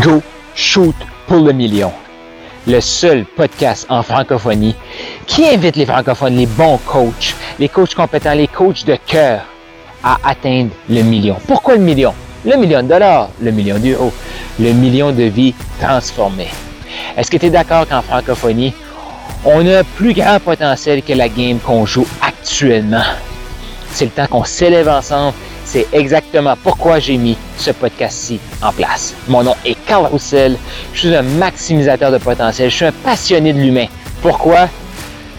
Go Shoot pour le million. Le seul podcast en francophonie qui invite les francophones, les bons coachs, les coachs compétents, les coachs de cœur à atteindre le million. Pourquoi le million? Le million de dollars, le million d'euros, le million de vies transformées. Est-ce que tu es d'accord qu'en francophonie, on a plus grand potentiel que la game qu'on joue actuellement? C'est le temps qu'on s'élève ensemble c'est exactement pourquoi j'ai mis ce podcast-ci en place. Mon nom est Carl Roussel. Je suis un maximisateur de potentiel. Je suis un passionné de l'humain. Pourquoi?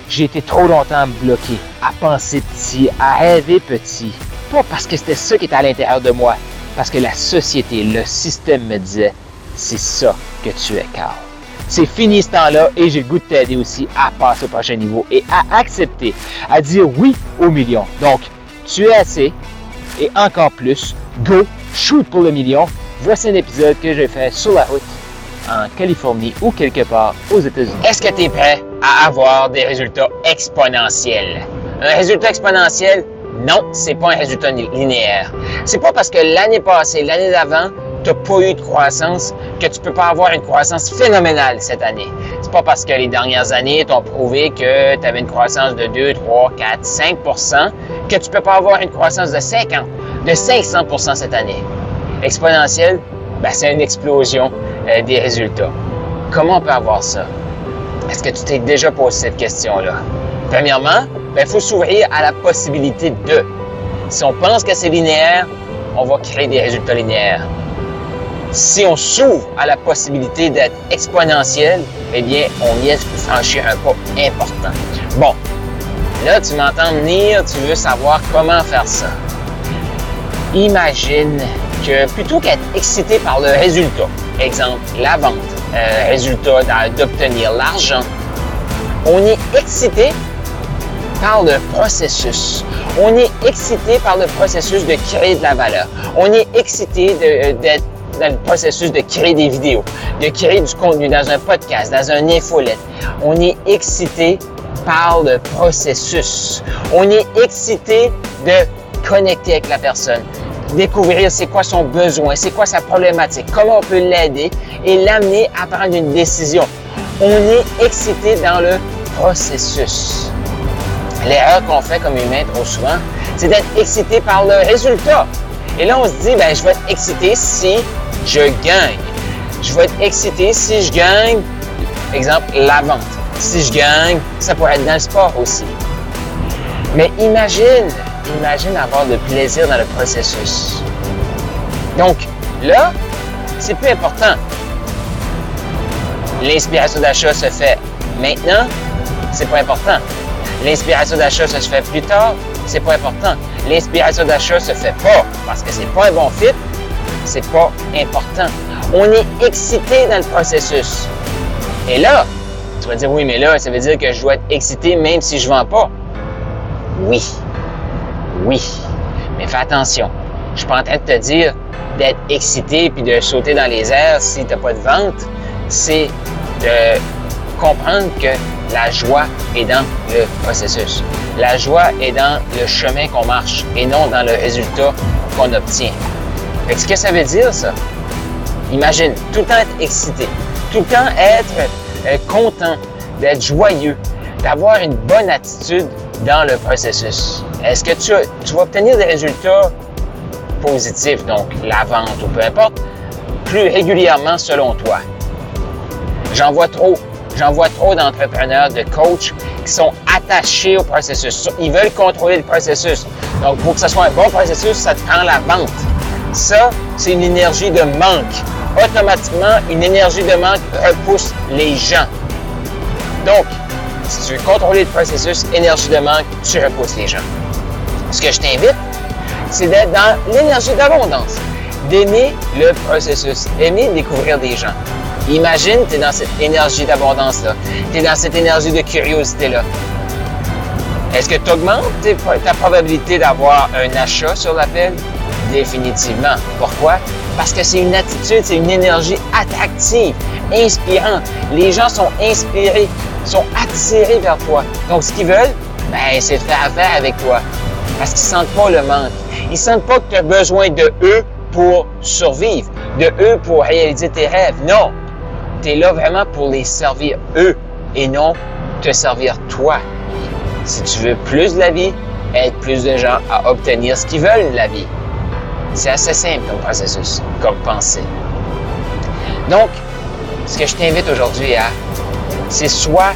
J'ai été trop longtemps bloqué à penser petit, à rêver petit. Pas parce que c'était ça qui était à l'intérieur de moi, parce que la société, le système me disait, c'est ça que tu es, Carl. C'est fini ce temps-là et j'ai le goût de t'aider aussi à passer au prochain niveau et à accepter, à dire oui au million. Donc, tu es assez, et encore plus, go, shoot pour le million. Voici un épisode que j'ai fait sur la route en Californie ou quelque part aux États-Unis. Est-ce que tu es prêt à avoir des résultats exponentiels? Un résultat exponentiel, non, c'est pas un résultat linéaire. C'est pas parce que l'année passée, l'année d'avant, tu n'as pas eu de croissance que tu peux pas avoir une croissance phénoménale cette année. C'est pas parce que les dernières années t'ont prouvé que tu avais une croissance de 2, 3, 4, 5 que tu peux pas avoir une croissance de 50, de 500% cette année. Exponentiel, ben, c'est une explosion euh, des résultats. Comment on peut avoir ça? Est-ce que tu t'es déjà posé cette question-là? Premièrement, il ben, faut s'ouvrir à la possibilité de. Si on pense que c'est linéaire, on va créer des résultats linéaires. Si on s'ouvre à la possibilité d'être exponentiel, eh bien, on vient de franchir un pas important. Bon, Là, tu m'entends venir, tu veux savoir comment faire ça. Imagine que plutôt qu'être excité par le résultat, exemple la vente, euh, résultat d'obtenir l'argent, on est excité par le processus. On est excité par le processus de créer de la valeur. On est excité euh, d'être dans le processus de créer des vidéos, de créer du contenu dans un podcast, dans un infolette. On est excité par le processus. On est excité de connecter avec la personne, découvrir c'est quoi son besoin, c'est quoi sa problématique, comment on peut l'aider et l'amener à prendre une décision. On est excité dans le processus. L'erreur qu'on fait comme humain trop souvent, c'est d'être excité par le résultat. Et là, on se dit, ben, je vais être excité si je gagne. Je vais être excité si je gagne, exemple, la vente si je gagne, ça pourrait être dans le sport aussi. Mais imagine, imagine avoir de plaisir dans le processus. Donc, là, c'est plus important. L'inspiration d'achat se fait maintenant, c'est pas important. L'inspiration d'achat se fait plus tard, c'est pas important. L'inspiration d'achat se fait pas parce que c'est pas un bon fit, c'est pas important. On est excité dans le processus. Et là, tu vas dire, oui, mais là, ça veut dire que je dois être excité même si je ne vends pas. Oui. Oui. Mais fais attention. Je suis pas en train de te dire d'être excité puis de sauter dans les airs si tu n'as pas de vente. C'est de comprendre que la joie est dans le processus. La joie est dans le chemin qu'on marche et non dans le résultat qu'on obtient. Qu'est-ce que ça veut dire, ça? Imagine, tout le temps être excité, tout le temps être être content, d'être joyeux, d'avoir une bonne attitude dans le processus. Est-ce que tu, tu vas obtenir des résultats positifs, donc la vente ou peu importe, plus régulièrement selon toi? J'en vois trop. J'en vois trop d'entrepreneurs, de coachs qui sont attachés au processus. Ils veulent contrôler le processus. Donc, pour que ce soit un bon processus, ça te prend la vente. Ça, c'est une énergie de manque automatiquement, une énergie de manque repousse les gens. Donc, si tu veux contrôler le processus énergie de manque, tu repousses les gens. Ce que je t'invite, c'est d'être dans l'énergie d'abondance, d'aimer le processus, d'aimer découvrir des gens. Imagine, tu es dans cette énergie d'abondance-là, tu es dans cette énergie de curiosité-là. Est-ce que tu augmentes ta probabilité d'avoir un achat sur l'appel? Définitivement. Pourquoi? Parce que c'est une attitude, c'est une énergie attractive, inspirante. Les gens sont inspirés, sont attirés vers toi. Donc, ce qu'ils veulent, ben, c'est faire affaire avec toi. Parce qu'ils sentent pas le manque. Ils sentent pas que tu as besoin de eux pour survivre, de eux pour réaliser tes rêves. Non, tu es là vraiment pour les servir eux et non te servir toi. Si tu veux plus de la vie, aide plus de gens à obtenir ce qu'ils veulent de la vie. C'est assez simple comme processus, comme pensée. Donc, ce que je t'invite aujourd'hui à, c'est soit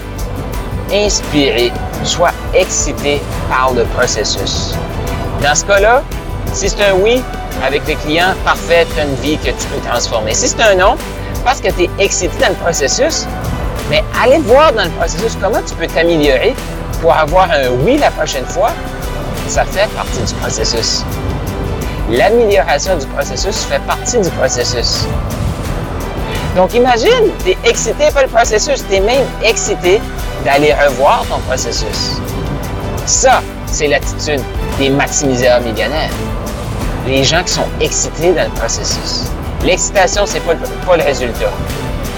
inspiré, soit excité par le processus. Dans ce cas-là, si c'est un oui, avec le client, parfait, tu as une vie que tu peux transformer. Si c'est un non, parce que tu es excité dans le processus, mais allez voir dans le processus comment tu peux t'améliorer pour avoir un oui la prochaine fois. Ça fait partie du processus. L'amélioration du processus fait partie du processus. Donc imagine, tu es excité par le processus, tu es même excité d'aller revoir ton processus. Ça, c'est l'attitude des maximiseurs millionnaires. Les gens qui sont excités dans le processus. L'excitation, c'est pas, pas le résultat.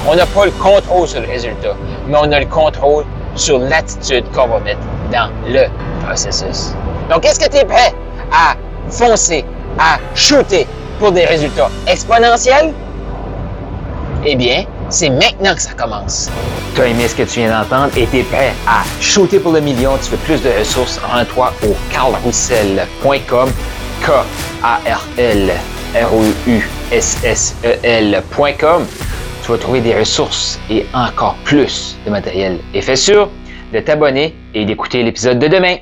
On n'a pas le contrôle sur le résultat, mais on a le contrôle sur l'attitude qu'on va mettre dans le processus. Donc, est-ce que tu es prêt à foncer, à shooter pour des résultats exponentiels? Eh bien, c'est maintenant que ça commence. Tu as aimé ce que tu viens d'entendre? Et tu es prêt à shooter pour le million? Tu veux plus de ressources, rends-toi au carlroussel.com K-A-R-L R-O-U-S-S-E-L.com. Tu vas trouver des ressources et encore plus de matériel. Et fais sûr de t'abonner et d'écouter l'épisode de demain.